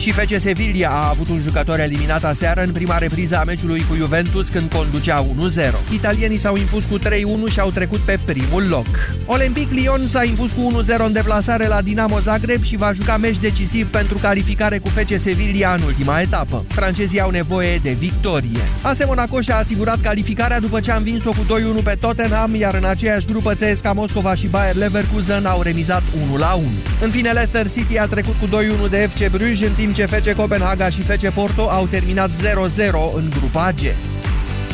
Și FC Sevilla a avut un jucător eliminat aseară în prima repriză a meciului cu Juventus când conducea 1-0. Italienii s-au impus cu 3-1 și au trecut pe primul loc. Olympic Lyon s-a impus cu 1-0 în deplasare la Dinamo Zagreb și va juca meci decisiv pentru calificare cu FC Sevilla în ultima etapă. Francezii au nevoie de victorie. AS Monaco și-a asigurat calificarea după ce a învins-o cu 2-1 pe Tottenham, iar în aceeași grupă CSKA Moscova și Bayer Leverkusen au remizat 1-1. În fine, Leicester City a trecut cu 2-1 de FC Bruges, în timp ce FC Copenhaga și FC Porto au terminat 0-0 în grupa G.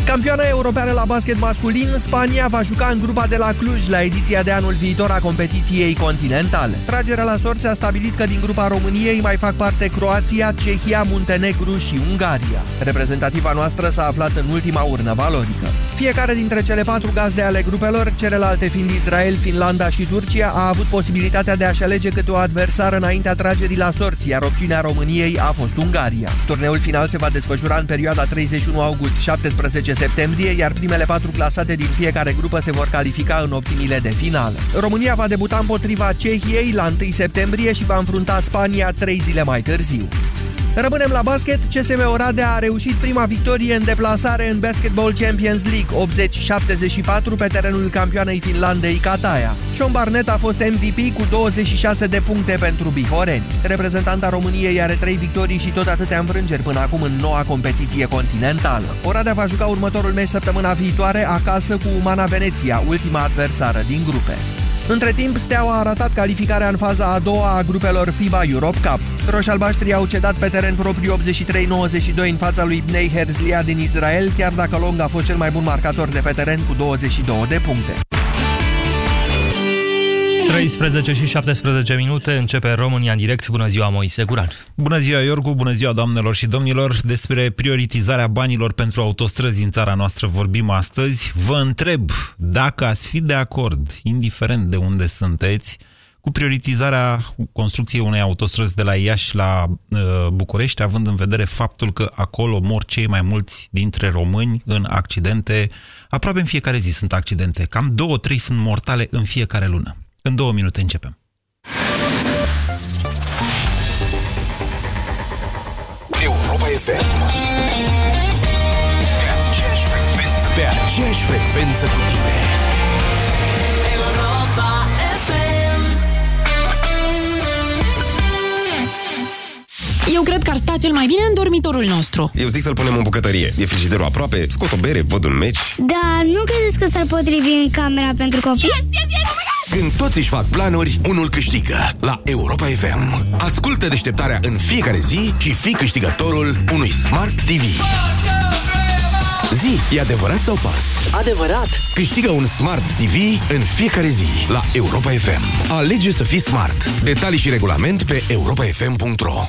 Campioana europeană la basket masculin, Spania va juca în grupa de la Cluj la ediția de anul viitor a competiției continentale. Tragerea la sorți a stabilit că din grupa României mai fac parte Croația, Cehia, Muntenegru și Ungaria. Reprezentativa noastră s-a aflat în ultima urnă valorică. Fiecare dintre cele patru gazde ale grupelor, celelalte fiind Israel, Finlanda și Turcia, a avut posibilitatea de a-și alege câte o adversară înaintea tragerii la sorți, iar opțiunea României a fost Ungaria. Turneul final se va desfășura în perioada 31 august-17 septembrie, iar primele patru clasate din fiecare grupă se vor califica în optimile de finală. România va debuta împotriva Cehiei la 1 septembrie și va înfrunta Spania trei zile mai târziu. Rămânem la basket. CSM Oradea a reușit prima victorie în deplasare în Basketball Champions League 80-74 pe terenul campioanei Finlandei Kataia. Sean Barnett a fost MVP cu 26 de puncte pentru Bihoreni. Reprezentanta României are 3 victorii și tot atâtea înfrângeri până acum în noua competiție continentală. Oradea va juca următorul meci săptămâna viitoare acasă cu Umana Veneția, ultima adversară din grupe. Între timp, Steaua a arătat calificarea în faza a doua a grupelor FIBA Europe Cup. Roșalbaștrii au cedat pe teren propriu 83-92 în fața lui Bnei Herzliya din Israel, chiar dacă Long a fost cel mai bun marcator de pe teren cu 22 de puncte. 13 și 17 minute, începe România în direct. Bună ziua, Moise Guran. Bună ziua, Iorgu, bună ziua, doamnelor și domnilor. Despre prioritizarea banilor pentru autostrăzi în țara noastră vorbim astăzi. Vă întreb dacă ați fi de acord, indiferent de unde sunteți, cu prioritizarea construcției unei autostrăzi de la Iași la uh, București, având în vedere faptul că acolo mor cei mai mulți dintre români în accidente. Aproape în fiecare zi sunt accidente. Cam două, trei sunt mortale în fiecare lună. În două minute începem. Europa FM Pe aceeași frecvență Pe aceeași frecvență cu tine Eu cred că ar sta cel mai bine în dormitorul nostru. Eu zic să-l punem în bucătărie. E frigiderul aproape, scot o bere, văd un meci. Da, nu credeți că s-ar potrivi în camera pentru copii? Yes, yes, yes! Când toți își fac planuri, unul câștigă la Europa FM. Ascultă deșteptarea în fiecare zi și fii câștigătorul unui Smart TV. Zi, e adevărat sau fals? Adevărat! Câștigă un Smart TV în fiecare zi la Europa FM. Alege să fii smart. Detalii și regulament pe europafm.ro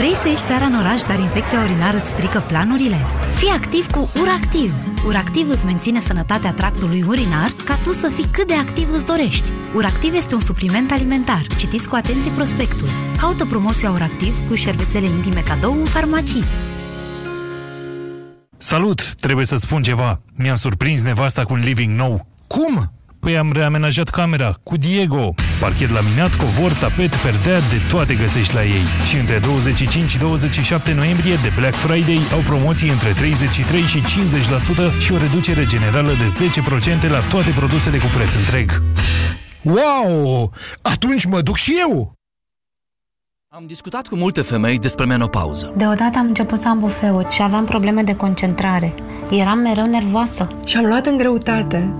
Vrei să ieși seara în oraș, dar infecția urinară îți strică planurile? Fii activ cu URACTIV! URACTIV îți menține sănătatea tractului urinar ca tu să fii cât de activ îți dorești. URACTIV este un supliment alimentar. Citiți cu atenție prospectul. Caută promoția URACTIV cu șervețele intime cadou în farmacii. Salut! Trebuie să-ți spun ceva. Mi-am surprins nevasta cu un living nou. Cum? Păi am reamenajat camera cu Diego. Parchet laminat, covor, tapet, perdea, de toate găsești la ei. Și între 25 și 27 noiembrie de Black Friday au promoții între 33 și 50% și o reducere generală de 10% la toate produsele cu preț întreg. Wow! Atunci mă duc și eu! Am discutat cu multe femei despre menopauză. Deodată am început să am bufeuri și aveam probleme de concentrare. Eram mereu nervoasă. Și am luat în greutate.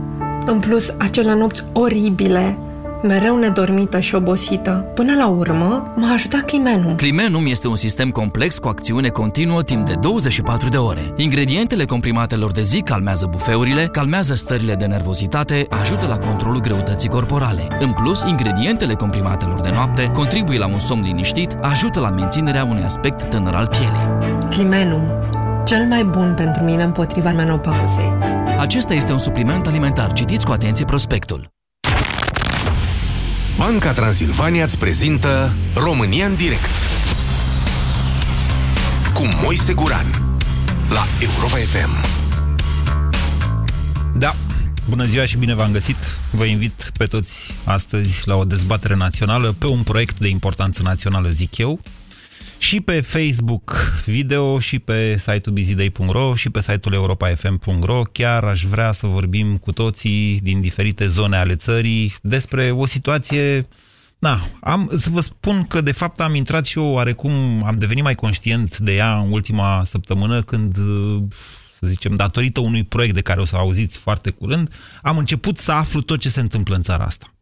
În plus, acele nopți oribile mereu nedormită și obosită. Până la urmă, m-a ajutat Climenum. Climenum este un sistem complex cu acțiune continuă timp de 24 de ore. Ingredientele comprimatelor de zi calmează bufeurile, calmează stările de nervozitate, ajută la controlul greutății corporale. În plus, ingredientele comprimatelor de noapte contribuie la un somn liniștit, ajută la menținerea unui aspect tânăr al pielii. Climenum, cel mai bun pentru mine împotriva menopauzei. Acesta este un supliment alimentar. Citiți cu atenție prospectul. Banca Transilvania îți prezintă România în direct cu Moise Guran la Europa FM. Da, bună ziua și bine v-am găsit. Vă invit pe toți astăzi la o dezbatere națională pe un proiect de importanță națională, zic eu, și pe Facebook video și pe site-ul bizidei.ro și pe site-ul europafm.ro. Chiar aș vrea să vorbim cu toții din diferite zone ale țării despre o situație Da, am, să vă spun că de fapt am intrat și eu oarecum, am devenit mai conștient de ea în ultima săptămână când, să zicem, datorită unui proiect de care o să auziți foarte curând, am început să aflu tot ce se întâmplă în țara asta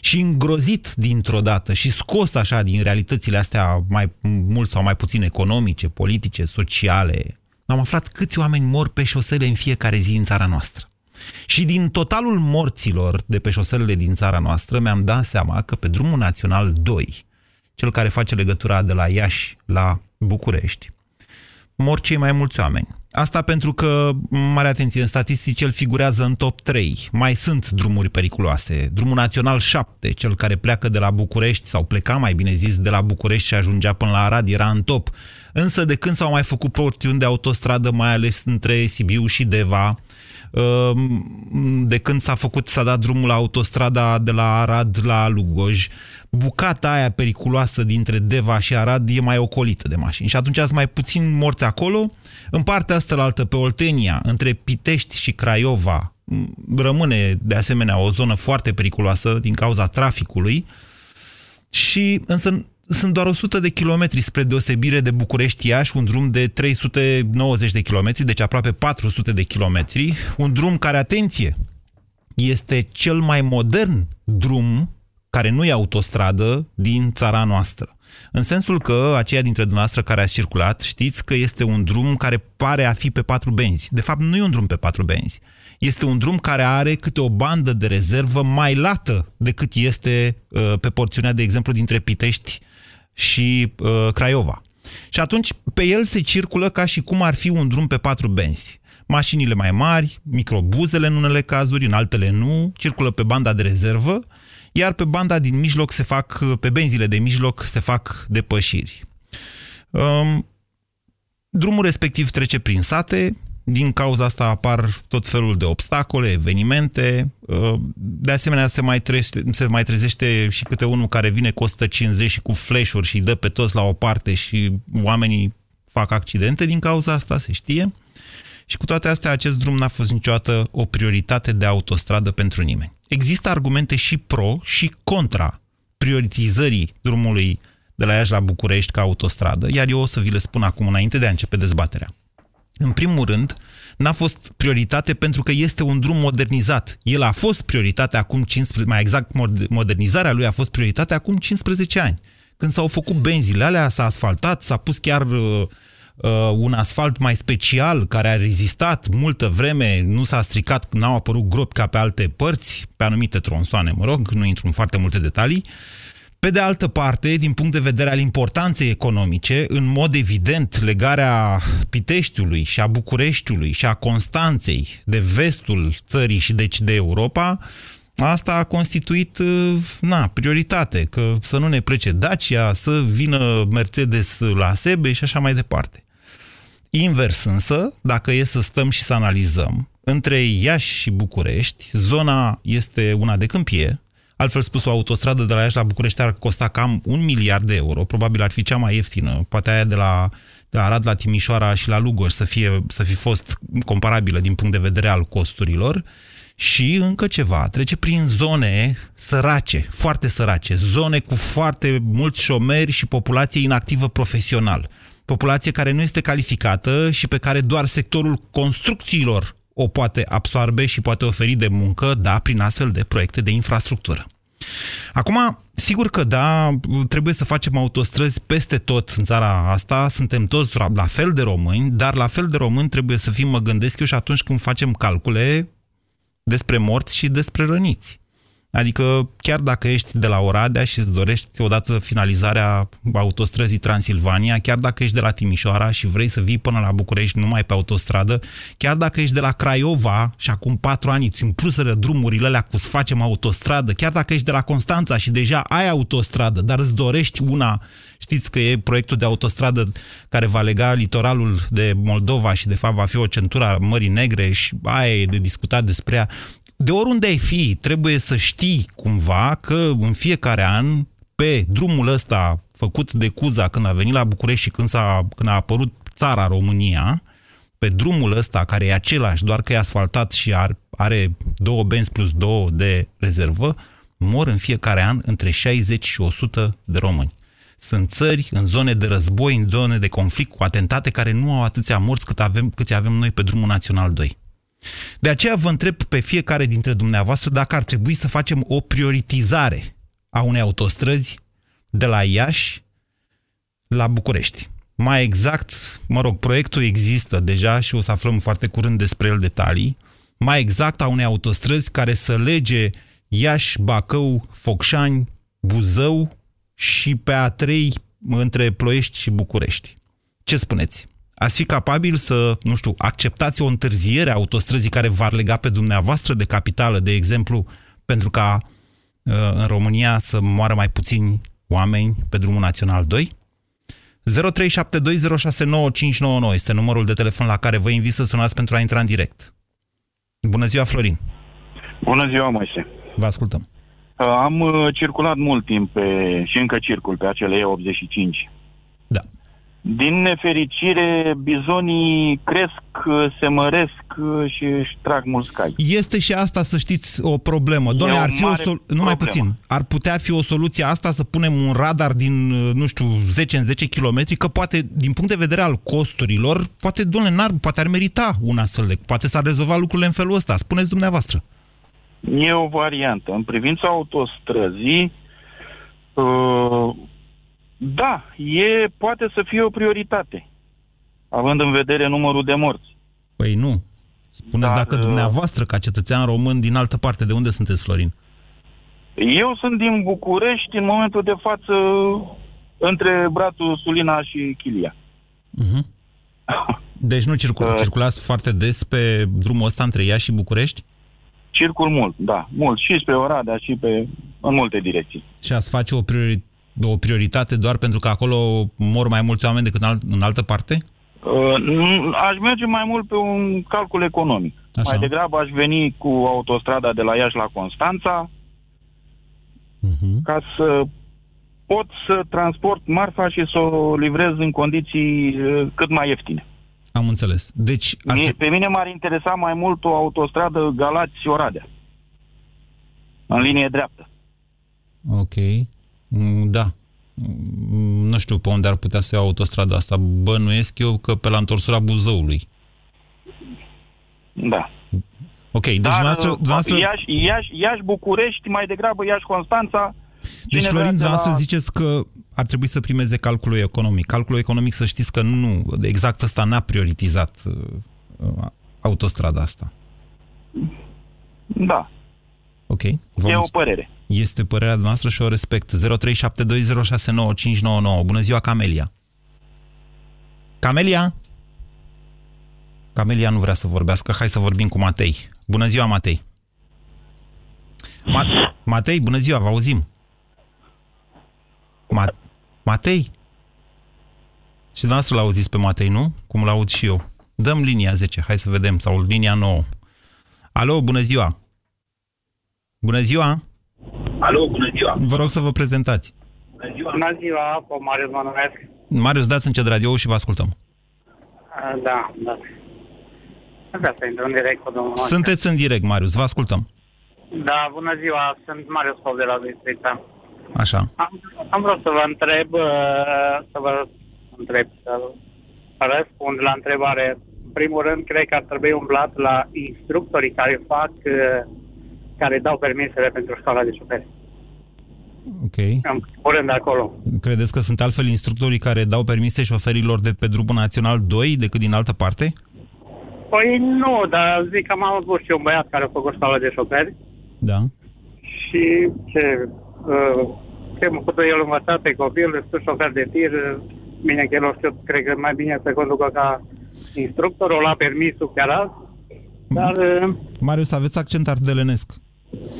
și îngrozit dintr-o dată și scos așa din realitățile astea mai mult sau mai puțin economice, politice, sociale, am aflat câți oameni mor pe șosele în fiecare zi în țara noastră. Și din totalul morților de pe șoselele din țara noastră mi-am dat seama că pe drumul național 2, cel care face legătura de la Iași la București, mor cei mai mulți oameni. Asta pentru că, mare atenție, în statistici el figurează în top 3. Mai sunt drumuri periculoase. Drumul Național 7, cel care pleacă de la București, sau pleca mai bine zis de la București și ajungea până la Arad, era în top. Însă de când s-au mai făcut porțiuni de autostradă, mai ales între Sibiu și Deva, de când s-a făcut, s-a dat drumul la autostrada de la Arad la Lugoj, bucata aia periculoasă dintre Deva și Arad e mai ocolită de mașini. Și atunci ați mai puțin morți acolo. În partea asta la altă, pe Oltenia, între Pitești și Craiova, rămâne de asemenea o zonă foarte periculoasă din cauza traficului. Și însă sunt doar 100 de kilometri spre deosebire de București-Iași, un drum de 390 de kilometri, deci aproape 400 de kilometri, un drum care, atenție, este cel mai modern drum care nu e autostradă din țara noastră. În sensul că aceia dintre dumneavoastră care a circulat, știți că este un drum care pare a fi pe patru benzi. De fapt, nu e un drum pe patru benzi. Este un drum care are câte o bandă de rezervă mai lată decât este uh, pe porțiunea, de exemplu, dintre Pitești și uh, Craiova. Și atunci pe el se circulă ca și cum ar fi un drum pe patru benzi. Mașinile mai mari, microbuzele în unele cazuri, în altele nu, circulă pe banda de rezervă, iar pe banda din mijloc se fac, pe benzile de mijloc se fac depășiri. Um, drumul respectiv trece prin sate, din cauza asta apar tot felul de obstacole, evenimente. Uh, de asemenea, se mai, trește, se mai trezește și câte unul care vine cu 150 și cu flash-uri și dă pe toți la o parte și oamenii fac accidente din cauza asta, se știe. Și cu toate astea, acest drum n-a fost niciodată o prioritate de autostradă pentru nimeni. Există argumente și pro și contra prioritizării drumului de la Iași la București ca autostradă, iar eu o să vi le spun acum înainte de a începe dezbaterea. În primul rând, n-a fost prioritate pentru că este un drum modernizat. El a fost prioritate acum 15, mai exact modernizarea lui a fost prioritate acum 15 ani. Când s-au făcut benzile alea, s-a asfaltat, s-a pus chiar uh, uh, un asfalt mai special care a rezistat multă vreme, nu s-a stricat, n-au apărut gropi ca pe alte părți, pe anumite tronsoane, mă rog, nu intru în foarte multe detalii. Uh, pe de altă parte, din punct de vedere al importanței economice, în mod evident, legarea Piteștiului și a Bucureștiului și a Constanței de vestul țării și deci de Europa, asta a constituit na, prioritate, că să nu ne plece Dacia, să vină Mercedes la Sebe și așa mai departe. Invers însă, dacă e să stăm și să analizăm, între Iași și București, zona este una de câmpie, Altfel spus, o autostradă de la Iași la București ar costa cam un miliard de euro. Probabil ar fi cea mai ieftină. Poate aia de la, de la Arad la Timișoara și la Lugoj să, fie, să fi fost comparabilă din punct de vedere al costurilor. Și încă ceva, trece prin zone sărace, foarte sărace, zone cu foarte mulți șomeri și populație inactivă profesional. Populație care nu este calificată și pe care doar sectorul construcțiilor o poate absorbe și poate oferi de muncă, da, prin astfel de proiecte de infrastructură. Acum, sigur că da, trebuie să facem autostrăzi peste tot în țara asta, suntem toți la fel de români, dar la fel de români trebuie să fim, mă gândesc eu, și atunci când facem calcule despre morți și despre răniți. Adică chiar dacă ești de la Oradea și îți dorești odată finalizarea autostrăzii Transilvania, chiar dacă ești de la Timișoara și vrei să vii până la București numai pe autostradă, chiar dacă ești de la Craiova și acum patru ani îți împluseră drumurile alea cu să facem autostradă, chiar dacă ești de la Constanța și deja ai autostradă, dar îți dorești una, știți că e proiectul de autostradă care va lega litoralul de Moldova și de fapt va fi o centură a Mării Negre și aia e de discutat despre ea de oriunde ai fi, trebuie să știi cumva că în fiecare an, pe drumul ăsta făcut de Cuza când a venit la București și când, a când a apărut țara România, pe drumul ăsta, care e același, doar că e asfaltat și are, are două benzi plus două de rezervă, mor în fiecare an între 60 și 100 de români. Sunt țări în zone de război, în zone de conflict, cu atentate care nu au atâția morți cât avem, câți avem noi pe drumul național 2. De aceea vă întreb pe fiecare dintre dumneavoastră dacă ar trebui să facem o prioritizare a unei autostrăzi de la Iași la București. Mai exact, mă rog, proiectul există deja și o să aflăm foarte curând despre el detalii, mai exact a unei autostrăzi care să lege Iași, Bacău, Focșani, Buzău și pe A3 între Ploiești și București. Ce spuneți? Ați fi capabil să, nu știu, acceptați o întârziere a autostrăzii care v-ar lega pe dumneavoastră de capitală, de exemplu, pentru ca uh, în România să moară mai puțini oameni pe drumul național 2? 0372069599 este numărul de telefon la care vă invit să sunați pentru a intra în direct. Bună ziua, Florin! Bună ziua, Moise! Vă ascultăm! Uh, am uh, circulat mult timp pe, și încă circul pe acele E85. Da. Din nefericire, bizonii cresc, se măresc și își trag mulți cai. Este și asta, să știți, o problemă. Doamne, ar fi o sol- nu mai puțin. Ar putea fi o soluție asta să punem un radar din, nu știu, 10 în 10 km, că poate, din punct de vedere al costurilor, poate, doamne, n-ar, poate ar merita un astfel de... Poate s-ar rezolva lucrurile în felul ăsta. Spuneți dumneavoastră. E o variantă. În privința autostrăzii, uh, da, e, poate să fie o prioritate, având în vedere numărul de morți. Păi nu. Spuneți Dar, dacă uh, dumneavoastră, ca cetățean român, din altă parte, de unde sunteți, Florin? Eu sunt din București, în momentul de față, între bratul Sulina și Chilia. Uh-huh. Deci nu circul, uh, circulați foarte des pe drumul ăsta între Iași și București? Circul mult, da, mult. Și spre Oradea și pe, în multe direcții. Și ați face o prioritate o prioritate doar pentru că acolo mor mai mulți oameni decât în, alt, în altă parte? Uh, aș merge mai mult pe un calcul economic. Așa. Mai degrabă aș veni cu autostrada de la Iași la Constanța uh-huh. ca să pot să transport marfa și să o livrez în condiții uh, cât mai ieftine. Am înțeles. Deci, ar... Mie, pe mine m-ar interesa mai mult o autostradă Galați-Oradea. În linie dreaptă. Ok. Mm, da. Mm, nu știu pe unde ar putea să iau autostrada asta. Bănuiesc eu că pe la întorsura Buzăului. Da. Ok, deci Dar, dumneavoastră... Uh, dumneavoastră... Iași, Iași, Iași, București, mai degrabă Iași, Constanța... Deci, Florin, dumneavoastră la... ziceți că ar trebui să primeze calculul economic. Calculul economic, să știți că nu, exact ăsta n-a prioritizat uh, autostrada asta. Da. Ok. Vă e o părere. Este părerea noastră și o respect. 0372069599. Bună ziua, Camelia. Camelia? Camelia nu vrea să vorbească. Hai să vorbim cu Matei. Bună ziua, Matei. Ma- Matei, bună ziua, vă auzim. Ma- Matei? Și dumneavoastră l-auziți pe Matei, nu? Cum l-aud și eu. Dăm linia 10, hai să vedem, sau linia 9. Alo, bună ziua! Bună ziua! Alo, bună ziua! Vă rog să vă prezentați. Bună ziua, bună ziua pe Marius mă numesc. Marius, dați încet radio și vă ascultăm. Da, da. Vreau să intru în direct cu domnul Sunteți în direct, Marius, vă ascultăm. Da, bună ziua, sunt Marius Pop de la Bistrița. Așa. Am, am vrut să vă întreb, să vă întreb, să răspund la întrebare. În primul rând, cred că ar trebui umblat la instructorii care fac care dau permisele pentru școala de șoferi. Ok. În primul rând de acolo. Credeți că sunt altfel instructorii care dau permise șoferilor de pe drumul național 2 decât din altă parte? Păi nu, dar zic că am avut și un băiat care a făcut școală de șoferi Da. și ce... Uh, ce mă făcut el învățat pe copil, sunt șofer de tir, bine că el o știu, cred că mai bine să conducă ca instructorul la permisul chiar azi, dar uh, Marius, aveți accent ardelenesc.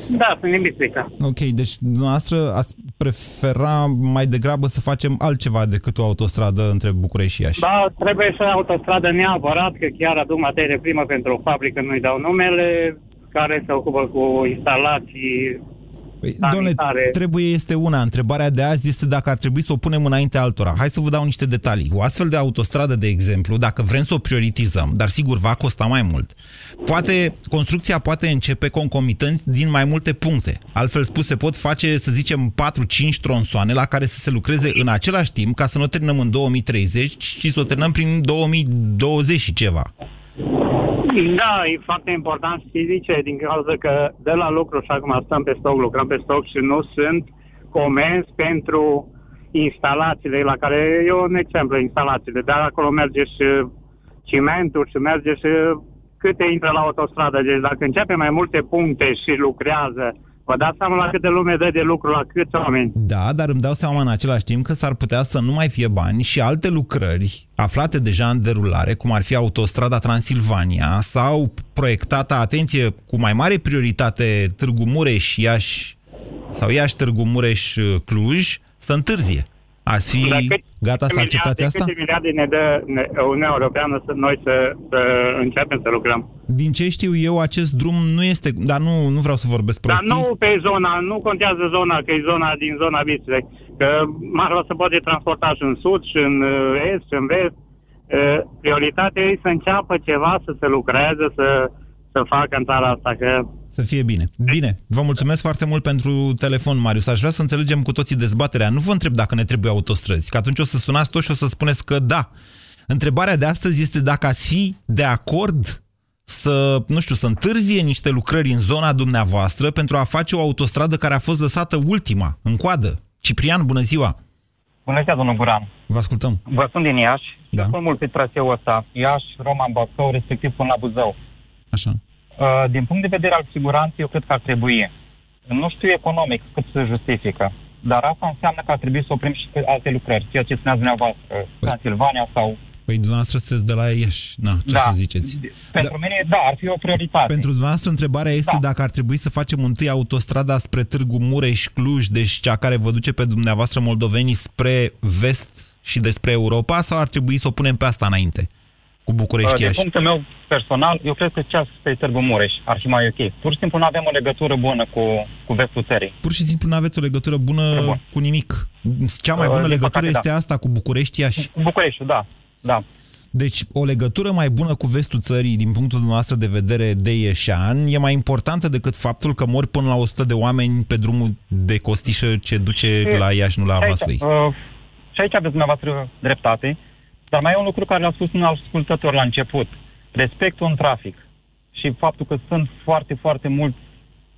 Da, sunt din Bistrița. Ok, deci dumneavoastră ați prefera mai degrabă să facem altceva decât o autostradă între București și Iași. Da, trebuie să autostradă neapărat, că chiar aduc materie primă pentru o fabrică, nu-i dau numele, care se ocupă cu instalații Păi, domnule, trebuie este una. Întrebarea de azi este dacă ar trebui să o punem înainte altora. Hai să vă dau niște detalii. O astfel de autostradă, de exemplu, dacă vrem să o prioritizăm, dar sigur va costa mai mult, poate, construcția poate începe concomitent din mai multe puncte. Altfel spus, se pot face, să zicem, 4-5 tronsoane la care să se lucreze în același timp ca să nu o terminăm în 2030 și să o terminăm prin 2020 și ceva. Da, e foarte important să zice, din cauza că de la lucru și acum stăm pe stoc, lucrăm pe stoc și nu sunt comenzi pentru instalațiile la care e un exemplu, instalațiile, dar acolo merge și cimentul și merge și câte intră la autostradă. Deci dacă începe mai multe puncte și lucrează, vă dați seama la câte lume dă de lucru la câți oameni. Da, dar îmi dau seama în același timp că s-ar putea să nu mai fie bani și alte lucrări aflate deja în derulare, cum ar fi autostrada Transilvania sau proiectată, atenție, cu mai mare prioritate Târgu Mureș, Iași sau Iași, Târgu Mureș, Cluj, să întârzie. Ați fi Dar cât- gata să câte acceptați miliarde- asta? Câte miliarde ne dă ne- Uniunea Europeană să noi să, să începem să lucrăm? Din ce știu eu, acest drum nu este... Dar nu, nu vreau să vorbesc Dar prostii. nu pe zona, nu contează zona, că e zona din zona Bistriței. Că marfa se poate transporta și în sud, și în uh, est, și în vest. Uh, Prioritatea e să înceapă ceva, să se lucreze, să, să facă în țara asta. Că Să fie bine. Bine, vă mulțumesc foarte mult pentru telefon, Marius. Aș vrea să înțelegem cu toții dezbaterea. Nu vă întreb dacă ne trebuie autostrăzi, că atunci o să sunați toți și o să spuneți că da. Întrebarea de astăzi este dacă ați fi de acord să, nu știu, să întârzie niște lucrări în zona dumneavoastră pentru a face o autostradă care a fost lăsată ultima, în coadă. Ciprian, bună ziua! Bună ziua, domnul Guran. Vă ascultăm. Vă sunt din Iași. Da. Eu sunt mult pe traseul ăsta. Iași, Roma, Bacău, respectiv până la Buzău. Așa. Uh, din punct de vedere al siguranței, eu cred că ar trebui. Nu știu economic cât se justifică, dar asta înseamnă că ar trebui să oprim și pe alte lucrări, ceea ce spuneați dumneavoastră, Transilvania sau... Păi dumneavoastră sunteți de la Iași. Na, ce Da. să ziceți? Pentru mine, da, ar fi o prioritate. Pentru dumneavoastră, întrebarea este dacă ar trebui să facem întâi autostrada spre Târgu Mureș-Cluj, deci cea care vă duce pe dumneavoastră moldovenii spre vest și despre Europa, sau ar trebui să o punem pe asta înainte? Cu Uh, București din Iași. punctul meu personal, eu cred că cea spre Târgu Mureș ar fi mai ok. Pur și simplu nu avem o legătură bună cu, cu vestul țării. Pur și simplu nu aveți o legătură bună Bun. cu nimic. Cea mai Uh, bună din legătură păcate, este da. asta cu București Iași. Cu Bucureștiul, da. da. Deci, o legătură mai bună cu vestul țării, din punctul dumneavoastră de vedere de ieșean, e mai importantă decât faptul că mor până la 100 de oameni pe drumul de costișă ce duce la Iași, nu la Și aici, Vaslui. uh, și aici aveți dumneavoastră dreptate, dar mai e un lucru care l-a spus un ascultător la început. Respectul în trafic și faptul că sunt foarte, foarte mulți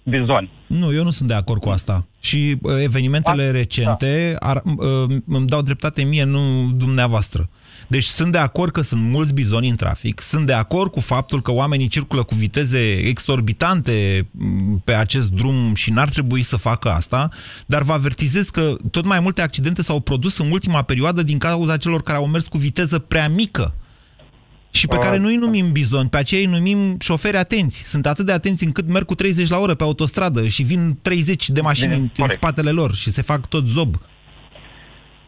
bizoni. Nu, eu nu sunt de acord cu asta. Și uh, evenimentele recente ar, uh, îmi dau dreptate mie, nu dumneavoastră. Deci sunt de acord că sunt mulți bizoni în trafic, sunt de acord cu faptul că oamenii circulă cu viteze exorbitante m, pe acest drum și n-ar trebui să facă asta, dar vă avertizez că tot mai multe accidente s-au produs în ultima perioadă din cauza celor care au mers cu viteză prea mică. Și pe Uh, care noi numim bizoni, pe aceea îi numim șoferi atenți. Sunt atât de atenți încât merg cu 30 la oră pe autostradă și vin 30 de mașini Bine, în corect. spatele lor și se fac tot zob.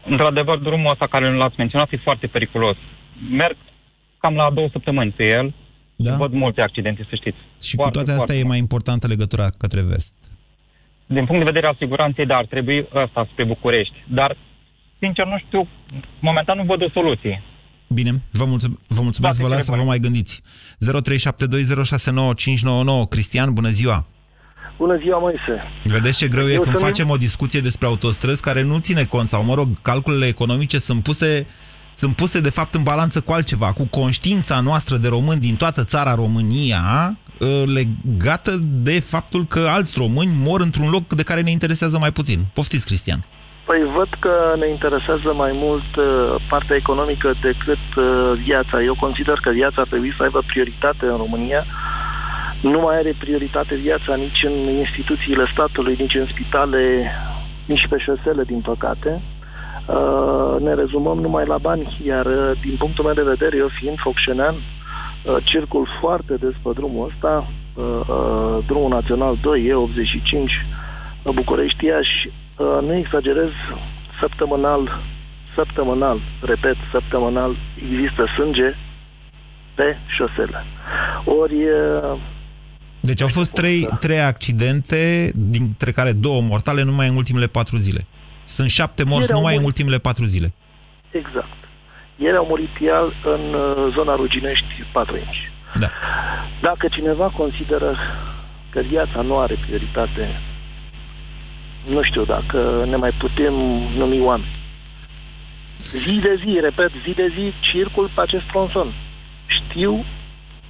Într-adevăr, drumul ăsta care l-ați menționat e foarte periculos. Merg cam la două săptămâni pe el Da? și văd multe accidente, să știți. Și cu toate astea e mai importantă legătura către vest. Din punct de vedere al siguranței, da, ar trebui ăsta spre București. Dar, sincer, nu știu, momentan nu văd o soluție. Bine, vă, mulțum- vă mulțumesc, Da, vă las să vă mai gândiți. 0372069599 Cristian, bună ziua! Bună ziua, Moise. Vedeți ce greu e Eu când sunt- facem o discuție despre autostrăzi care nu ține cont, sau mă rog, calculele economice sunt puse, sunt puse de fapt în balanță cu altceva, cu conștiința noastră de români din toată țara România, uh, legată de faptul că alți români mor într-un loc de care ne interesează mai puțin. Poftiți, Cristian. Păi văd că ne interesează mai mult uh, partea economică decât uh, viața. Eu consider că viața ar trebui să aibă prioritate în România. Nu mai are prioritate viața nici în instituțiile statului, nici în spitale, nici pe șosele, din păcate. Uh, ne rezumăm numai la bani, iar uh, din punctul meu de vedere, eu fiind focșenean, uh, circul foarte des pe drumul ăsta, uh, uh, drumul național 2, E85, București Iași, Uh, nu exagerez, săptămânal, săptămânal, repet, săptămânal, există sânge pe șosele. Ori... Uh, deci au fost trei, trei accidente, dintre care două mortale, numai în ultimele patru zile. Sunt șapte morți numai în ultimele patru zile. Exact. Ieri au murit iar în uh, zona Ruginești 4 inci. Da. Dacă cineva consideră că viața nu are prioritate nu știu dacă ne mai putem numi oameni. Zi de zi, repet, zi de zi circul pe acest tronson. Știu,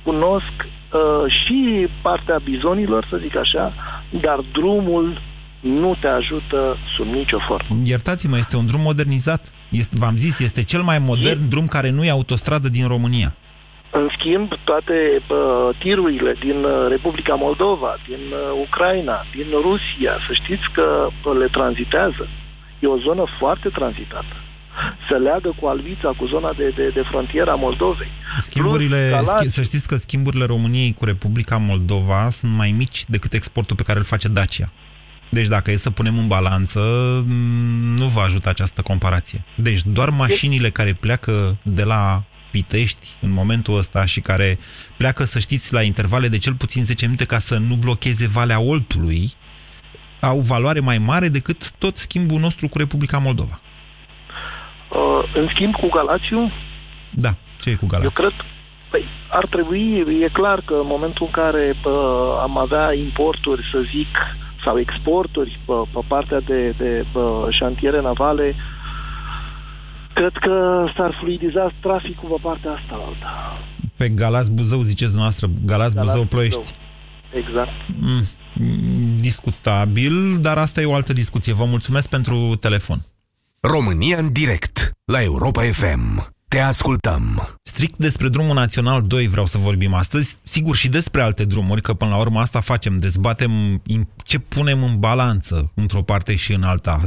cunosc uh, și partea bizonilor, să zic așa, dar drumul nu te ajută sub nicio formă. Iertați-mă, este un drum modernizat. Este, v-am zis, este cel mai modern e... drum care nu e autostradă din România. În schimb, toate uh, tirurile din uh, Republica Moldova, din uh, Ucraina, din Rusia, să știți că uh, le tranzitează. E o zonă foarte tranzitată. Se leagă cu Alvița, cu zona de, de, de frontiera Moldovei. Schimburile, schi, să știți că schimburile României cu Republica Moldova sunt mai mici decât exportul pe care îl face Dacia. Deci dacă e să punem în balanță, nu va ajuta această comparație. Deci doar mașinile care pleacă de la Pitești în momentul ăsta și care pleacă, să știți, la intervale de cel puțin 10 minute ca să nu blocheze Valea Oltului, au valoare mai mare decât tot schimbul nostru cu Republica Moldova. Uh, în schimb, cu Galațiu? Da, ce e cu Galațiu? Eu cred, păi, ar trebui, e clar că în momentul în care uh, am avea importuri, să zic, sau exporturi pe, pe partea de, de uh, șantiere navale, uh, Cred că s-ar fluidiza traficul pe partea asta alta. Pe Galați Buzău, ziceți noastră, Galați, Buzău, Ploiești. Exact. Mm, discutabil, dar asta e o altă discuție. Vă mulțumesc pentru telefon. România în direct, la Europa FM. Te ascultăm. Strict despre drumul național 2 vreau să vorbim astăzi, sigur și despre alte drumuri, că până la urmă asta facem, dezbatem ce punem în balanță într-o parte și în alta. 0372069599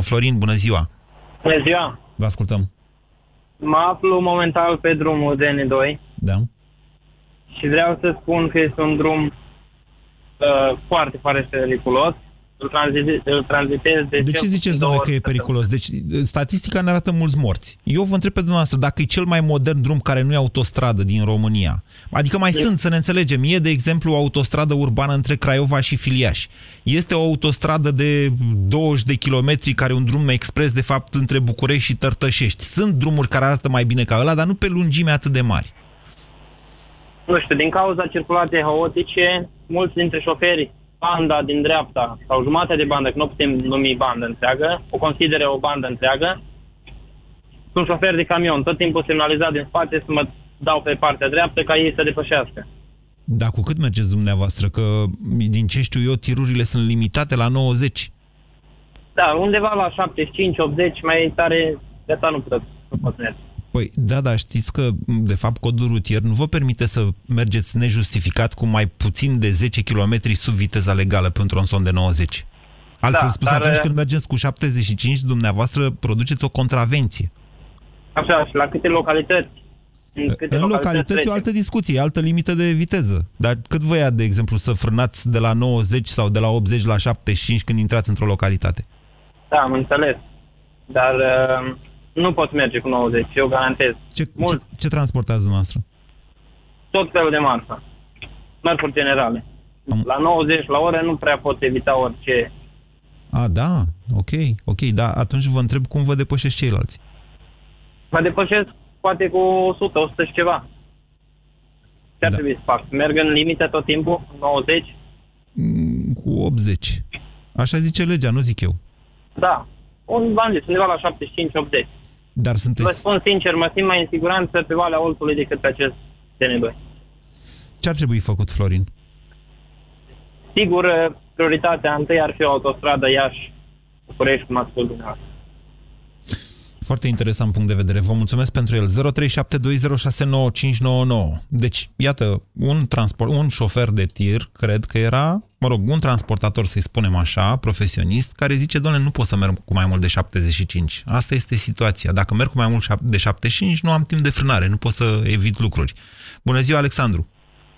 Florin, bună ziua! Bună ziua! Vă ascultăm! Mă aflu momentan pe drumul DN2. Da. Și vreau să spun că este un drum uh, foarte, foarte periculos îl, tranzite, îl tranzitez de De ce ziceți, domnule, că e periculos? Deci, statistica ne arată mulți morți. Eu vă întreb pe dumneavoastră dacă e cel mai modern drum care nu e autostradă din România. Adică mai e. sunt, să ne înțelegem. E, de exemplu, o autostradă urbană între Craiova și Filiaș. Este o autostradă de 20 de kilometri, care e un drum expres, de fapt, între București și Tărtășești. Sunt drumuri care arată mai bine ca ăla, dar nu pe lungime atât de mari. Nu știu, din cauza circulației haotice, mulți dintre șoferi banda din dreapta sau jumătate de bandă, că nu putem numi bandă întreagă, o considere o bandă întreagă, sunt șofer de camion, tot timpul semnalizat din spate să mă dau pe partea dreaptă ca ei să depășească. Da, cu cât mergeți dumneavoastră? Că, din ce știu eu, tirurile sunt limitate la 90. Da, undeva la 75-80, mai tare, de asta nu pot, nu pot merge. Păi, da, da, știți că, de fapt, codul rutier nu vă permite să mergeți nejustificat cu mai puțin de 10 km sub viteza legală pe un tronson de 90. Altfel da, spus, dar... atunci când mergeți cu 75, dumneavoastră produceți o contravenție. Așa, și la câte localități? În, câte în localități, localități e o altă discuție, altă limită de viteză. Dar cât vă ia, de exemplu, să frânați de la 90 sau de la 80 la 75 când intrați într-o localitate? Da, am înțeles. Dar uh, nu pot merge cu 90, eu garantez. Ce, Mult. ce, ce transportați dumneavoastră? Tot felul de marfă. Mărfuri generale. Am... La 90 la oră nu prea pot evita orice. A, da, ok, ok, da, atunci vă întreb cum vă depășesc ceilalți. Mă depășesc poate cu 100, 100 și ceva. Ce ar da. trebui să fac? Merg în limită tot timpul? 90? Mm, cu 80. Așa zice legea, nu zic eu. Da. Un, v-am zis, undeva la 75-80. Dar sunteți... Vă spun sincer, mă simt mai în siguranță pe Valea Oltului decât pe acest TN2. Ce ar trebui făcut, Florin? Sigur, prioritatea întâi ar fi o autostradă Iași-București, cum ați spus dumneavoastră. Foarte interesant punct de vedere. Vă mulțumesc pentru el. 0372069599. Deci, iată, un, transport, un șofer de tir, cred că era, mă rog, un transportator, să-i spunem așa, profesionist, care zice, doamne, nu pot să merg cu mai mult de 75. Asta este situația. Dacă merg cu mai mult de 75, nu am timp de frânare, nu pot să evit lucruri. Bună ziua, Alexandru!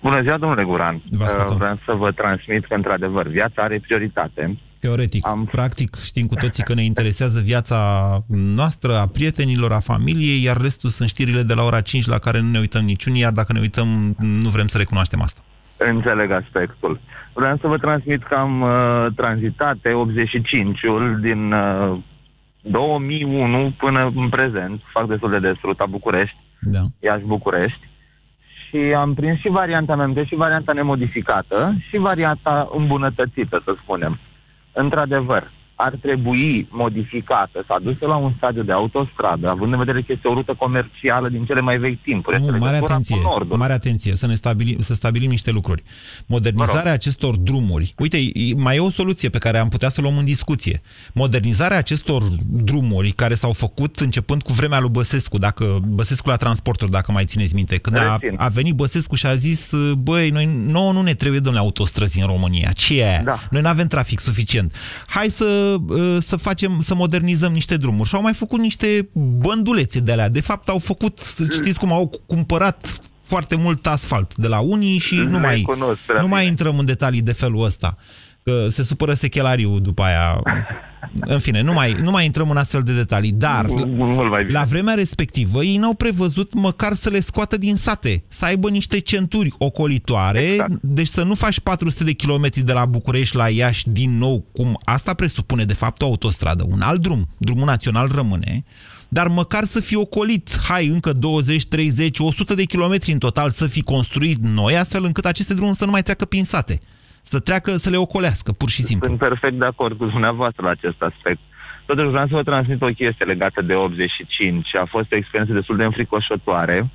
Bună ziua, domnule Guran. Vă ascultăm. Vreau să vă transmit că, într-adevăr, viața are prioritate. Teoretic. Am... Practic știm cu toții că ne interesează viața noastră, a prietenilor, a familiei, iar restul sunt știrile de la ora 5 la care nu ne uităm niciunii, iar dacă ne uităm, nu vrem să recunoaștem asta. Înțeleg aspectul. Vreau să vă transmit că am uh, tranzitat 85-ul din uh, 2001 până în prezent, fac destul de des ruta București, da. Iași-București, și am prins și varianta MMT și varianta nemodificată și varianta îmbunătățită, să spunem. Într-adevăr, ar trebui modificată, să adusă la un stadiu de autostradă, având în vedere că este o rută comercială din cele mai vechi timpuri. Nu, mare atenție, mare atenție, să, ne stabilim, să stabilim niște lucruri. Modernizarea acestor drumuri, uite, mai e o soluție pe care am putea să o luăm în discuție. Modernizarea acestor drumuri care s-au făcut începând cu vremea lui Băsescu, dacă Băsescu la transporturi, dacă mai țineți minte, când a, a venit Băsescu și a zis, băi, noi nouă nu ne trebuie, domnule, autostrăzi în România. Ce e aia? Da. Noi nu avem trafic suficient. Hai să Uh, să facem, să modernizăm niște drumuri. Și au mai făcut niște băndulețe de alea. De fapt, au făcut, știți cum au cumpărat foarte mult asfalt de la unii și nu mai, nu mai intrăm în detalii de felul ăsta că se supără sechelariul după aia. În fine, nu mai, nu mai intrăm în astfel de detalii, dar la vremea respectivă ei n-au prevăzut măcar să le scoată din sate, să aibă niște centuri ocolitoare, exact. deci să nu faci 400 de kilometri de la București la Iași din nou, cum asta presupune de fapt o autostradă, un alt drum, drumul național rămâne, dar măcar să fie ocolit, hai, încă 20, 30, 100 de kilometri în total să fi construit noi, astfel încât aceste drumuri să nu mai treacă prin sate să treacă, să le ocolească, pur și simplu. Sunt perfect de acord cu dumneavoastră la acest aspect. Totuși vreau să vă transmit o chestie legată de 85. A fost o experiență destul de înfricoșătoare.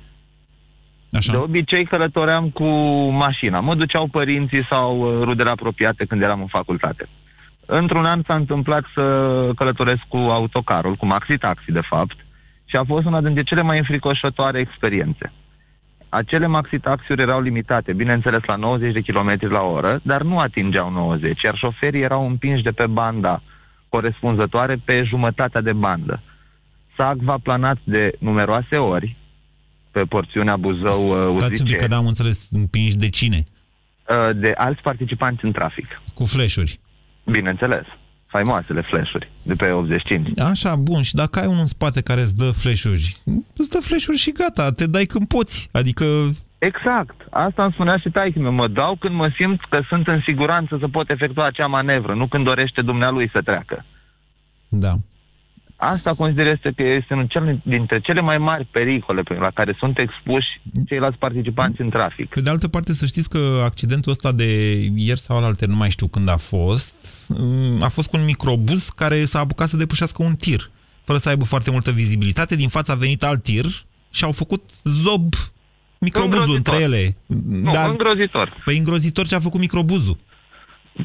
Așa. De obicei călătoream cu mașina. Mă duceau părinții sau uh, rudele apropiate când eram în facultate. Într-un an s-a întâmplat să călătoresc cu autocarul, cu maxi-taxi de fapt, și a fost una dintre cele mai înfricoșătoare experiențe acele maxi-taxiuri erau limitate, bineînțeles la 90 de km la oră, dar nu atingeau 90, iar șoferii erau împinși de pe banda corespunzătoare pe jumătatea de bandă. SAC va planat de numeroase ori pe porțiunea Buzău-Uzice. Dați un pic că n-am înțeles, împinși de cine? Uh, de alți participanți în trafic. Cu flash-uri? Bineînțeles faimoasele flash-uri de pe 85. Așa, bun. Și dacă ai unul în spate care îți dă flash-uri, îți dă flash-uri și gata, te dai când poți. Adică... Exact. Asta îmi spunea și taică meu. Mă dau când mă simt că sunt în siguranță să pot efectua acea manevră, nu când dorește dumnealui să treacă. Da. Asta consider este că este unul dintre cele mai mari pericole pe la care sunt expuși ceilalți participanți în trafic. Pe de altă parte, să știți că accidentul ăsta de ieri sau alte, nu mai știu când a fost, mm, a fost cu un microbuz care s-a apucat să depășească un tir, fără să aibă foarte multă vizibilitate. Din fața a venit alt tir și au făcut zob microbuzul între ele. Nu, Dar, îngrozitor. Păi îngrozitor ce a făcut microbuzul.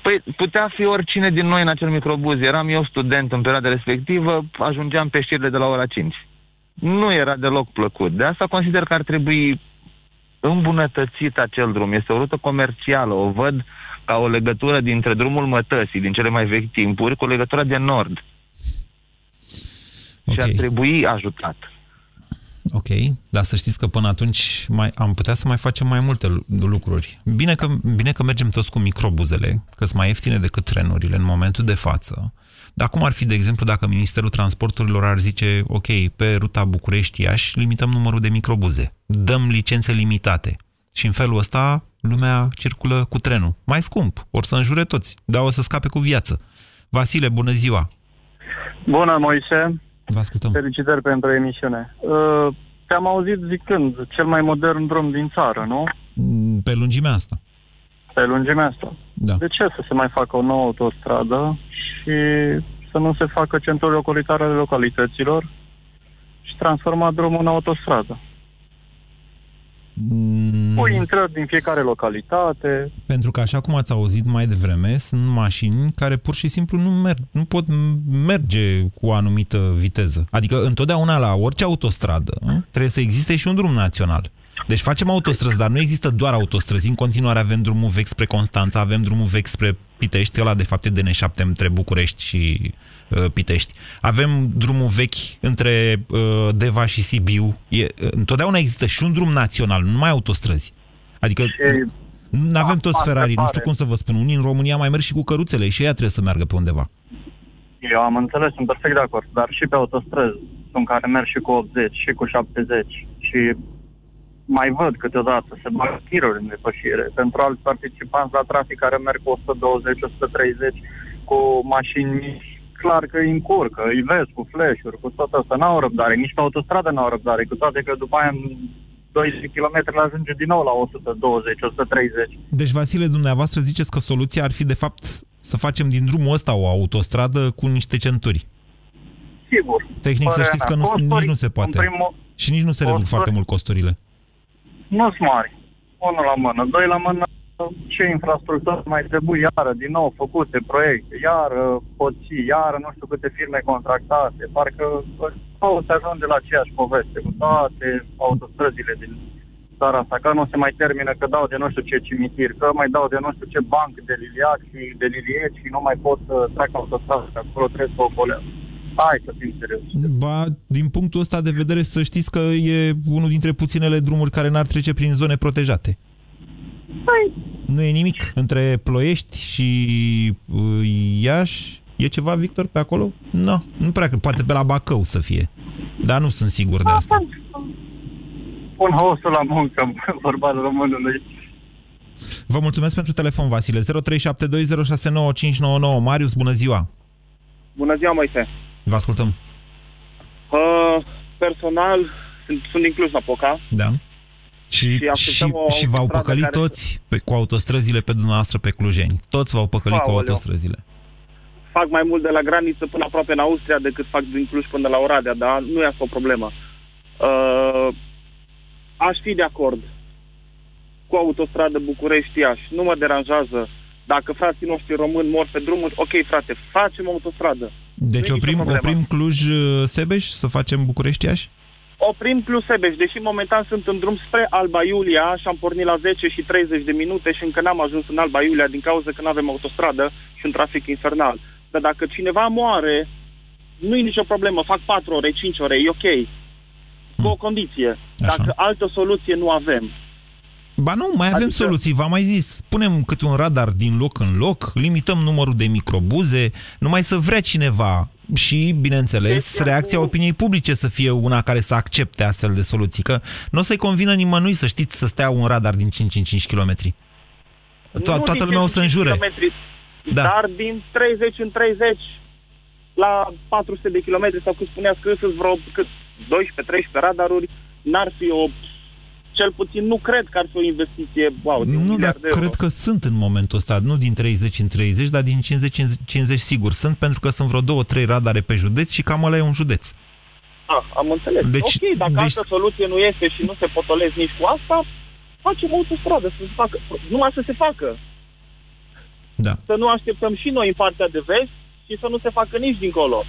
Păi putea fi oricine din noi în acel microbuz. Eram eu student în perioada respectivă, ajungeam pe știrile de la ora 5. Nu era deloc plăcut. De asta consider că ar trebui îmbunătățit acel drum. Este o rută comercială. O văd ca o legătură dintre drumul Mătăsii, din cele mai vechi timpuri, cu legătura de nord. Okay. Și ar trebui ajutat. Ok, dar să știți că până atunci mai, am putea să mai facem mai multe lucruri. Bine că, bine că mergem toți cu microbuzele, că sunt mai ieftine decât trenurile în momentul de față. Dar cum ar fi, de exemplu, dacă Ministerul Transporturilor ar zice, ok, pe ruta București-Iași limităm numărul de microbuze, dăm licențe limitate și în felul ăsta lumea circulă cu trenul. Mai scump, or să înjure toți, dar o să scape cu viață. Vasile, bună ziua! Bună, Moise! Vă ascultăm. Felicitări pentru emisiune. Uh, te-am auzit zicând, cel mai modern drum din țară, nu? Mm, pe lungimea asta. Pe lungimea asta. Da. De ce să se mai facă o nouă autostradă și să nu se facă centrul ocolitare ale localităților și transforma drumul în autostradă? Mm, Cu intrări din fiecare localitate. Pentru că, așa cum ați auzit mai devreme, sunt mașini care pur și simplu nu, merg, nu pot merge cu o anumită viteză. Adică, întotdeauna la orice autostradă trebuie să existe și un drum național. Deci facem autostrăzi, dar nu există doar autostrăzi. În continuare avem drumul vechi spre Constanța, avem drumul vechi spre Pitești, ăla de fapt e DN7 între București și uh, Pitești. Avem drumul vechi între uh, Deva și Sibiu. E, uh, întotdeauna există și un drum național, nu numai autostrăzi. Adică nu avem toți Ferrari, nu știu cum să vă spun. Unii în România mai merg și cu căruțele și ei trebuie să meargă pe undeva. Eu am înțeles, sunt perfect de acord, dar și pe autostrăzi sunt care merg și cu 80 și cu 70 și mai văd câteodată se bag tiruri în depășire pentru alți participanți la trafic care merg cu 120-130 cu mașini mici, clar că îi încurcă, îi vezi cu flash-uri, cu tot asta, n-au răbdare, nici pe autostradă n-au răbdare, cu toate că după aia în 12 km ajunge din nou la 120-130. Deci, Vasile, dumneavoastră ziceți că soluția ar fi, de fapt, să facem din drumul ăsta o autostradă cu niște centuri. Sigur. Tehnic să știți că nu, Costuri, nici nu se poate. în primul- Și nici nu se reduc costuri- foarte mult costurile. Nu sunt mari. Unul la mână. Doi la mână, ce infrastructură mai trebuie iară, din nou, făcute proiecte, iară poții, iară nu știu câte firme contractate. Parcă sau se ajunge la aceeași poveste cu toate autostrăzile din țara asta, că nu se mai termină, că dau de nu știu ce cimitir, că mai dau de nu știu ce banc de liliac și de lilieci și nu mai pot să trec autostradă, că acolo trebuie să o golească. Hai să fim serios. Ba, din punctul ăsta de vedere, să știți că e unul dintre puținele drumuri care n-ar trece prin zone protejate. Nu e nimic. Între Ploiești și uh, Iași e ceva, Victor, pe acolo? Nu, nu prea cred. Poate pe la Bacău să fie. Dar nu sunt sigur de asta. Pun hosul la muncă, vorba românului. Vă mulțumesc pentru telefon, Vasile. 0372069599. Marius, bună ziua! Bună ziua, Moise. Vă ascultăm. Uh, personal, sunt, sunt din Cluj-Napoca. Da. Și, Și și, așteptăm o și v-au autostradă păcălit care- toți pe, cu autostrăzile pe dumneavoastră pe clujeni. Toți v-au păcălit cu Aoleu. autostrăzile. Fac mai mult de la graniță până aproape în Austria decât fac din Cluj până la Oradea, dar nu e asta o problemă. Uh, aș fi de acord cu autostradă București-Iași. Nu mă deranjează. Dacă frații noștri români mor pe drumuri, ok, frate, facem autostradă. Deci Nu e oprim, nicio problemă. oprim Cluj-Sebeș să facem București-Iași? Oprim plus Sebeș, deși momentan sunt în drum spre Alba Iulia și am pornit la 10 și 30 de minute și încă n-am ajuns în Alba Iulia din cauza că nu avem autostradă și un trafic infernal. Dar dacă cineva moare, nu e nicio problemă, fac 4 ore, 5 ore, e ok. Cu o condiție. Dacă altă soluție nu avem. Ba nu, mai avem Adică- soluții, v-am mai zis. Punem câte un radar din loc în loc, limităm numărul de microbuze, numai să vrea cineva și, bineînțeles, Deci, reacția cu- opiniei publice să fie una care să accepte astfel de soluții. Că nu o să-i convină nimănui să știți să stea un radar din 5 în 5 km. To- Nu toată din lumea o să 55 înjure. kilometri, Da. Dar din 30 în 30 la 400 de kilometri sau cum spuneați că sunt vreo cât, 12-13 radaruri, n-ar fi o cel puțin nu cred că ar fi o investiție wow, de un Nu, dar miliard de euro. cred că sunt în momentul ăsta, nu din 30 în 30, dar din 50 în 50 sigur. Sunt pentru că sunt vreo două, trei radare pe județ și cam ăla e un județ. Ah, am înțeles. Deci- ok, dacă deci- altă soluție nu este și nu se potolesc nici cu asta, facem autostradă să se facă. Numai să se facă. Da. Să nu așteptăm și noi în partea de vest și să nu se facă nici dincolo.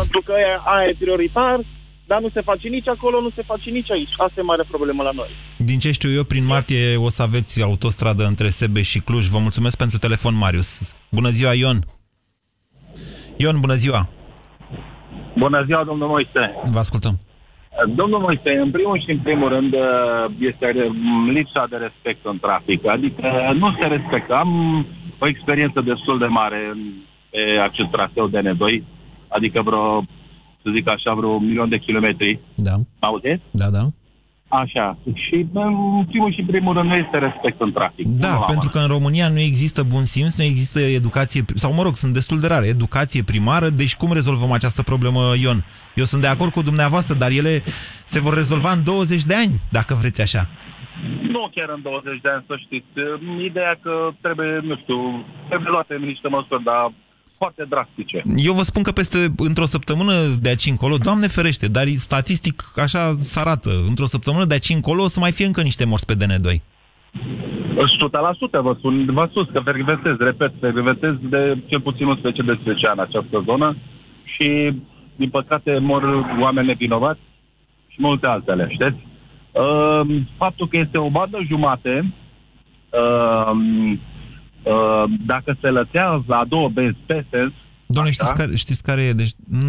Pentru că aia, aia e prioritar, dar nu se face nici acolo, nu se face nici aici. Asta e mare problemă la noi. Din ce știu eu, prin martie o să aveți autostradă între Sebe și Cluj. Vă mulțumesc pentru telefon, Marius. Bună ziua, Ion! Ion, bună ziua! Bună ziua, domnul Moise. Vă ascultăm. Domnul Moise, în primul și în primul rând este lipsa de respect în trafic. Adică nu se respectă. Am o experiență destul de mare în, pe acest traseu DN2, adică vreo, să zic așa, vreo un milion de kilometri. Da. Aude? Da, da. Așa. Și în primul și în primul rând nu este respect în trafic. Da, Nu la pentru că în România nu există bun simț, nu există educație, sau mă rog, sunt destul de rare, educație primară, deci cum rezolvăm această problemă, Ion? Eu sunt de acord cu dumneavoastră, dar ele se vor rezolva în 20 de ani, dacă vreți așa. Nu chiar în 20 de ani, să știți. Ideea că trebuie, nu știu, trebuie luate niște măsuri, dar foarte drastice. Eu vă spun că peste, într-o săptămână de aici încolo, Doamne ferește, dar statistic așa se arată, într-o săptămână de aici încolo o să mai fie încă niște morți pe DN2. 100% vă spun, vă sus că pervertez, repet, pervertez de cel puțin 11 ani această zonă și, din păcate, mor oameni nevinovați și multe altele, știți? Uh, faptul că este o bandă jumate, uh, uh, dacă se lățea la două benzi pe sens, Doamne, știți care, știți care e? Deci nu,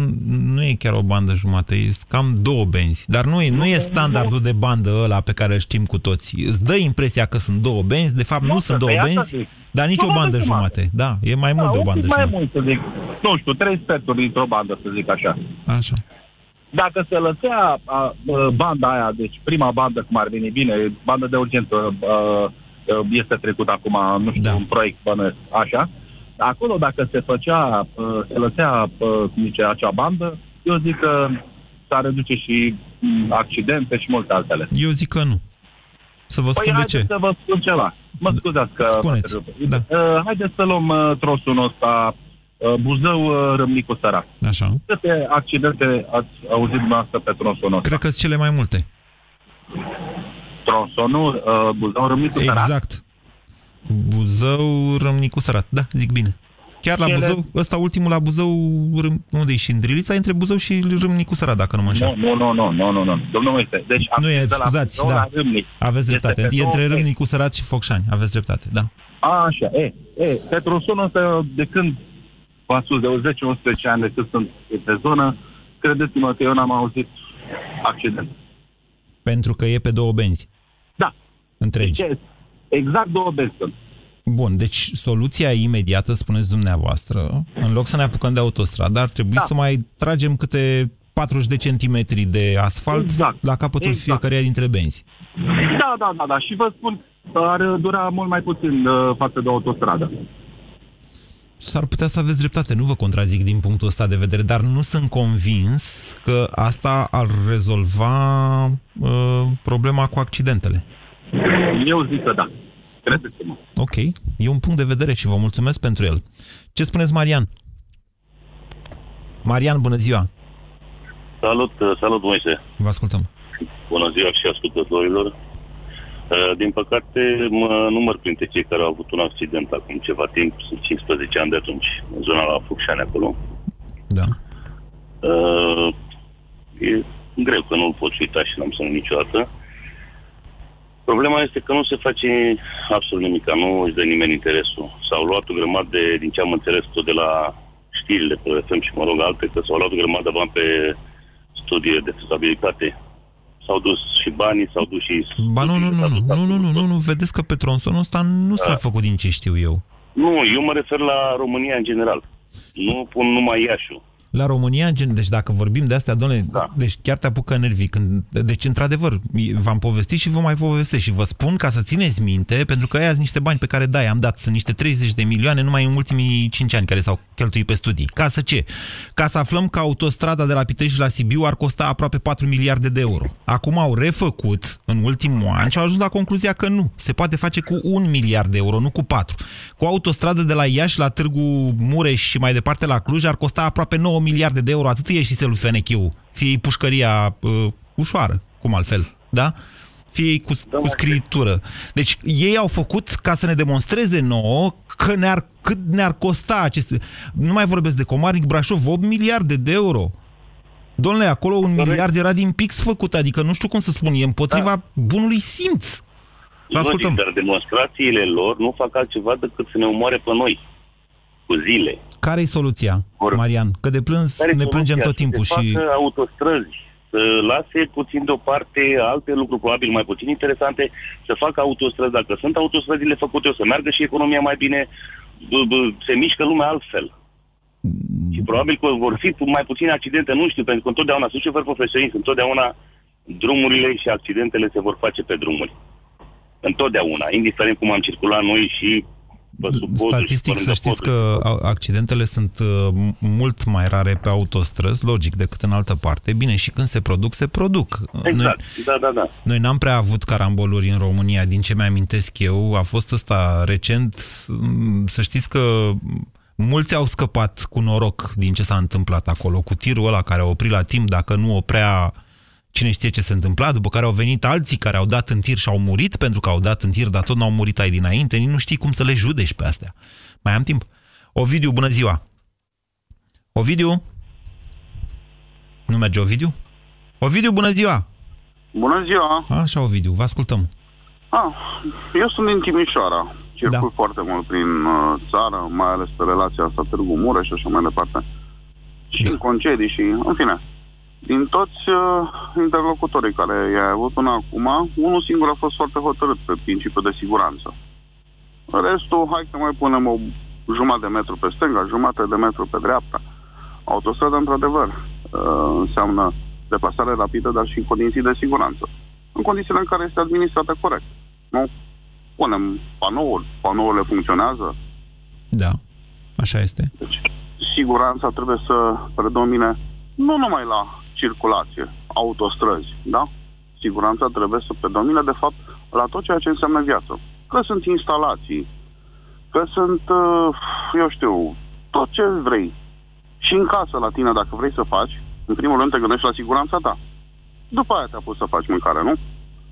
nu e chiar o bandă jumate, e cam două benzi. Dar nu e, nu, nu e standardul de bandă ăla pe care îl știm cu toții. Îți dă impresia că sunt două benzi, de fapt nu, nu sunt două benzi, dar nici o bandă jumate. Da, e mai mult da, de o bandă mai jumate. mult, să zic. Nu știu, trei sferturi dintr-o bandă, să zic așa. Așa. Dacă se lăsea a, a, banda aia, deci prima bandă, cum ar veni bine, bandă de urgență, a, este trecut acum, nu știu, da. un proiect bănesc, așa, acolo dacă se făcea, uh, se lăsea, uh, cum zice, acea bandă, eu zic că s-ar reduce și mm, accidente și multe altele. Eu zic că nu. Să vă păi spun de ce. să vă spun ceva. Mă scuzați că... Spuneți. Da. Uh, haideți să luăm uh, trosul ăsta uh, Buzău, uh, Râmnicu, Sărac. Așa. Câte accidente ați auzit dumneavoastră pe tronsul ăsta? Cred că sunt cele mai multe. Tronsonul uh, Buzău, Râmnicu, Sărac? Exact. Buzău, Râmnicu, Sărat. Da, zic bine. Chiar la Cele- Buzău, ăsta ultimul la Buzău, Râm, unde e și Îndrilița, între Buzău și Râmnicu Sărat, dacă nu mă înșel. Nu, nu, nu, nu, nu, nu. Domnul Moise, deci am Nu e, de la scuzați, Buzău da. la Râmnic. Aveți Este dreptate. pe E între două Râmnicu Sărat și Focșani. Aveți dreptate, da. A, așa, e, e, pe tronsonul ăsta, de când v-am spus, de 10-11 ani de când sunt pe zonă, credeți-mă că eu n-am auzit accident. Pentru că e pe două benzi. Da. Întregi. Deci, exact două benzi sunt. Bun, deci soluția imediată, spuneți dumneavoastră, în loc să ne apucăm de autostradă, ar trebui Da. să mai tragem câte 40 de centimetri de asfalt Exact. la capătul Exact. fiecăreia dintre benzi. Da, da, da, da. Și vă spun, ar dura mult mai puțin uh, față de autostradă. S-ar putea să aveți dreptate, nu vă contrazic din punctul ăsta de vedere, dar nu sunt convins că asta ar rezolva uh, problema cu accidentele. Eu zic că da. Credeți-mă. Ok, e un punct de vedere și vă mulțumesc pentru el. Ce spuneți, Marian? Marian, bună ziua! Salut, uh, salut Moise. Vă ascultăm. Bună ziua și ascultătorilor. Uh, Din păcate, mă număr printre cei care au avut un accident acum ceva timp, sunt 15 ani de atunci, în zona la Focșani acolo. Da. Uh, E greu că nu-l poți uita și n-am să nu niciodată. Problema este că nu se face absolut nimic, nu își dă nimeni interesul. S-au luat o grămadă de, din ce am înțeles tot de la știrile pe FM și mă rog alte, că s-au luat o grămadă de bani pe studii de fezabilitate. S-au dus și banii, s-au dus și... Ba nu, nu, nu, nu, nu, nu, nu, nu, nu, vedeți că pe tronsonul ăsta nu s-a Da. făcut din ce știu eu. Nu, eu mă refer la România în general. Nu pun numai Iașiul. La România, gen, deci dacă vorbim de astea, doamne, da. deci chiar te apucă nervii. Când, deci, într-adevăr, v-am povestit și vă mai povestesc și vă spun ca să țineți minte, pentru că aia sunt niște bani pe care, da, i-am dat. Sunt niște 30 de milioane numai în ultimii 5 ani care s-au cheltuit pe studii. Ca să ce? Ca să aflăm că autostrada de la Pitești la Sibiu ar costa aproape 4 miliarde de euro. Acum au refăcut în ultimul an și au ajuns la concluzia că nu. Se poate face cu 1 miliard de euro, nu cu 4. Cu o autostradă de la Iași la Târgu Mureș și mai departe la Cluj ar costa aproape 9 miliarde de euro. Atât e și lui Fenechiu. Fie pușcăria uh, ușoară, cum altfel, da? Fie cu, cu scritură. Deci ei au făcut ca să ne demonstreze nouă că ne-ar, cât ne-ar costa aceste... Nu mai vorbesc de Comarnic, Brașov, 8 miliarde de euro. Domnule, acolo un miliard era din pix făcut, adică nu știu cum să spun, e împotriva da. bunului simț. Vă ascultăm. Logic, dar demonstrațiile lor nu fac altceva decât să ne omoare pe noi. Cu zile. Care e soluția, Marian? Că de plâns Care-i ne plângem soluția? tot timpul să se și... facă autostrăzi, să lase puțin deoparte alte lucruri probabil mai puțin interesante, să facă autostrăzi. Dacă sunt autostrăzile făcute, o să meargă și economia mai bine, b- b- se mișcă lumea altfel. Și probabil că vor fi mai puține accidente, nu știu, pentru că întotdeauna sunt șoferi profesioniști, întotdeauna drumurile și accidentele se vor face pe drumuri. Întotdeauna, indiferent cum am circulat noi și pe sub poduri Statistic, și pe să lângă știți poduri. că a- accidentele sunt uh, m- mult mai rare pe autostrăzi, logic, decât în altă parte. Bine, și când se produc, se produc. Exact, da, da, da. Noi n-am prea avut caramboluri în România, din ce mi-amintesc eu. A fost ăsta recent. mm, Să știți că Mulți au scăpat cu noroc din ce s-a întâmplat acolo, cu tirul ăla care a oprit la timp, dacă nu oprea cine știe ce se întâmpla, după care au venit alții care au dat în tir și au murit pentru că au dat în tir, dar tot n-au murit ai dinainte, nici nu știi cum să le judești pe astea. Mai am timp? Ovidiu, bună ziua! Ovidiu? Nu merge Ovidiu? Ovidiu, bună ziua! Bună ziua! Așa, Ovidiu, vă ascultăm. Ah, eu sunt din Timișoara. Circul da. foarte mult prin uh, țară, mai ales pe relația asta Târgu Mureș și așa mai departe. Și da. în concedii și, în fine, din toți uh, interlocutorii care i-a avut până acum, unul singur a fost foarte hotărât pe principiul de siguranță. Restul, hai că mai punem o jumătate de metru pe stânga, jumătate de metru pe dreapta. Autostradă, într-adevăr, uh, înseamnă deplasare rapidă, dar și în condiții de siguranță. În condițiile în care este administrată corect. Nu? Punem panouri, panourile funcționează. Da, așa este. Deci, siguranța trebuie să predomine nu numai la circulație, autostrăzi, da? Siguranța trebuie să predomine, de fapt, la tot ceea ce înseamnă viață. Că sunt instalații, că sunt, uh, eu știu, tot ce vrei. Și în casă la tine, dacă vrei să faci, în primul rând te gândești la siguranța ta. După aia te-a pus să faci mâncare, nu?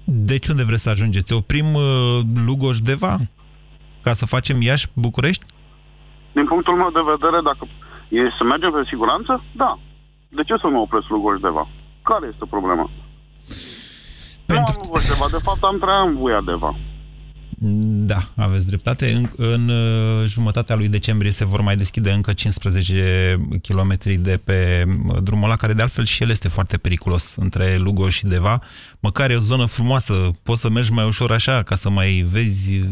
Deci unde vreți să ajungeți? Oprim uh, Lugoș-Deva? Ca să facem Iași-București? Din punctul meu de vedere, dacă e să mergem pe siguranță, da. De ce să nu opresc Lugoș-Deva? Care este problema? Pentru... Nu am Lugoș-Deva, de fapt am trei în Vuia-Deva. Da, aveți dreptate. În, în uh, jumătatea lui decembrie se vor mai deschide încă 15 km de pe uh, drumul ăla, care de altfel și el este foarte periculos între Lugo și Deva. Măcar e o zonă frumoasă, poți să mergi mai ușor așa, ca să mai vezi uh,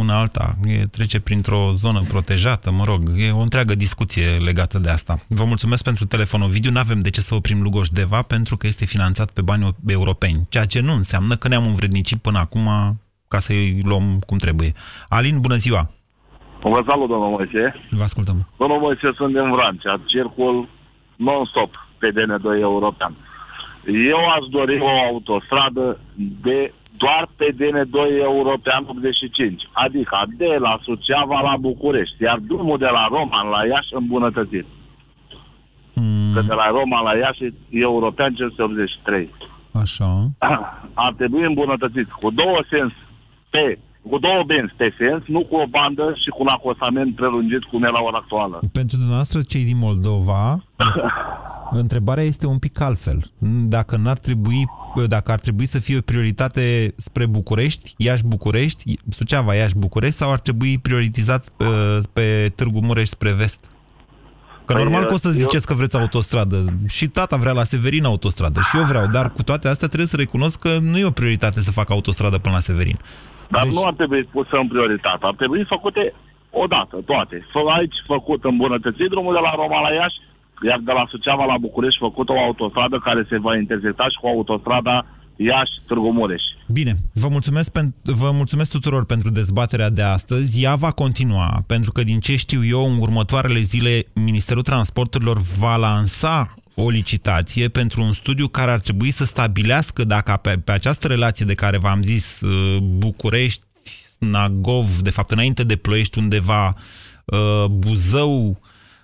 una alta. E, trece printr-o zonă protejată, mă rog, e o întreagă discuție legată de asta. Vă mulțumesc pentru telefonul video. Nu avem de ce să oprim Lugoș Deva pentru că este finanțat pe bani europeni, ceea ce nu înseamnă că ne-am învrednicit până acum ca să-i luăm cum trebuie. Alin, bună ziua! Vă salut, domnul Moise. Vă ascultăm. Domnul Moise, sunt din Vrancea, circul non-stop pe DN2 european. Eu aș dori o autostradă de doar pe DN2 european 85, adică de la Suceava la București, iar drumul de la Roman la Iași îmbunătățit. Mm. Că de la Roma la Iași e european 583. Așa. Ar trebui îmbunătățit cu două sens pe cu două benzi pe sens, nu cu o bandă și cu un acosament prelungit cum e la ora actuală. Pentru dumneavoastră, cei din Moldova, întrebarea este un pic altfel. Dacă, n-ar trebui, dacă ar trebui să fie o prioritate spre București, Iași-București, Suceava, Iași-București, sau ar trebui prioritizat pe, uh, pe Târgu Mureș spre vest? Că păi, normal că o să ziceți eu... că vreți autostradă. Și tata vrea la Severin autostradă. Și eu vreau. Dar cu toate astea trebuie să recunosc că nu e o prioritate să fac autostradă până la Severin. Dar deci... nu ar trebui pusă în prioritate. Ar trebui făcute odată, toate. Fă aici făcut îmbunătățit drumul de la Roma la Iași, iar de la Suceava la București făcut o autostradă care se va intersecta și cu autostrada Iași, Târgu Mureș. Bine, vă mulțumesc, vă mulțumesc tuturor pentru dezbaterea de astăzi. Ea va continua, pentru că din ce știu eu, în următoarele zile, Ministerul Transporturilor va lansa o licitație pentru un studiu care ar trebui să stabilească dacă pe, pe această relație de care v-am zis, uh, București, Nagov, de fapt înainte de Ploiești undeva, uh, Buzău,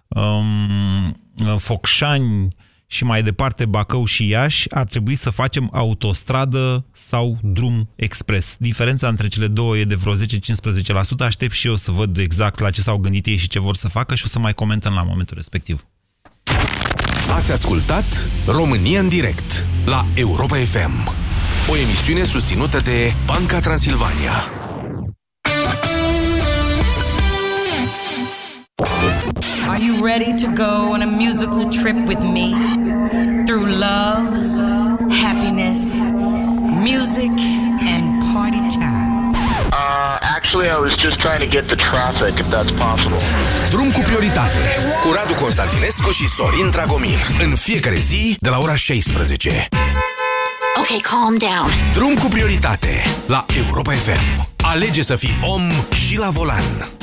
um, Focșani și mai departe Bacău și Iași, ar trebui să facem autostradă sau drum expres. Diferența între cele două e de vreo 10-15%. Aștept și eu să văd exact la ce s-au gândit ei și ce vor să facă și o să mai comentăm la momentul respectiv. Ați ascultat România în direct la Europa FM, o emisiune susținută de Banca Transilvania. Are you ready to go on a musical trip with me? Through love, happiness, music, and party time. Uh, actually, I was just trying to get the traffic, if that's possible. Drum cu prioritate, cu Radu Constantinescu și Sorin Dragomir. În fiecare zi, de la ora 16. Ok, calm down. Drum cu prioritate, la Europa FM. Alege să fii om și la volan.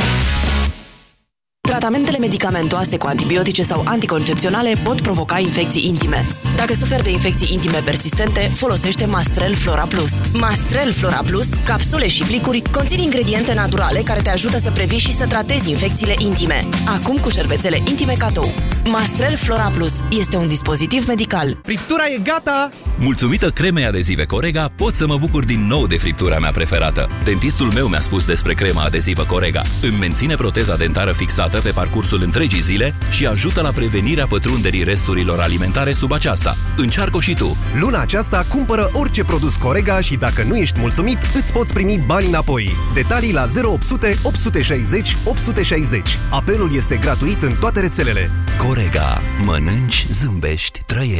Tratamentele medicamentoase cu antibiotice sau anticoncepționale pot provoca infecții intime. Dacă suferi de infecții intime persistente, folosește Mastrel Flora Plus. Mastrel Flora Plus, capsule și plicuri, conțin ingrediente naturale care te ajută să previi și să tratezi infecțiile intime. Acum cu șervețele intime cadou. Mastrel Flora Plus este un dispozitiv medical. Friptura e gata! Mulțumită cremei adezive Corega, pot să mă bucur din nou de friptura mea preferată. Dentistul meu mi-a spus despre crema adezivă Corega. Îmi menține proteza dentară fixată pe parcursul întregii zile și ajută la prevenirea pătrunderii resturilor alimentare sub aceasta. Încearcă și tu! Luna aceasta cumpără orice produs Corega și dacă nu ești mulțumit, îți poți primi bani înapoi. Detalii la 0800 860 860. Apelul este gratuit în toate rețelele. Corega. Mănânci, zâmbești, trăiești.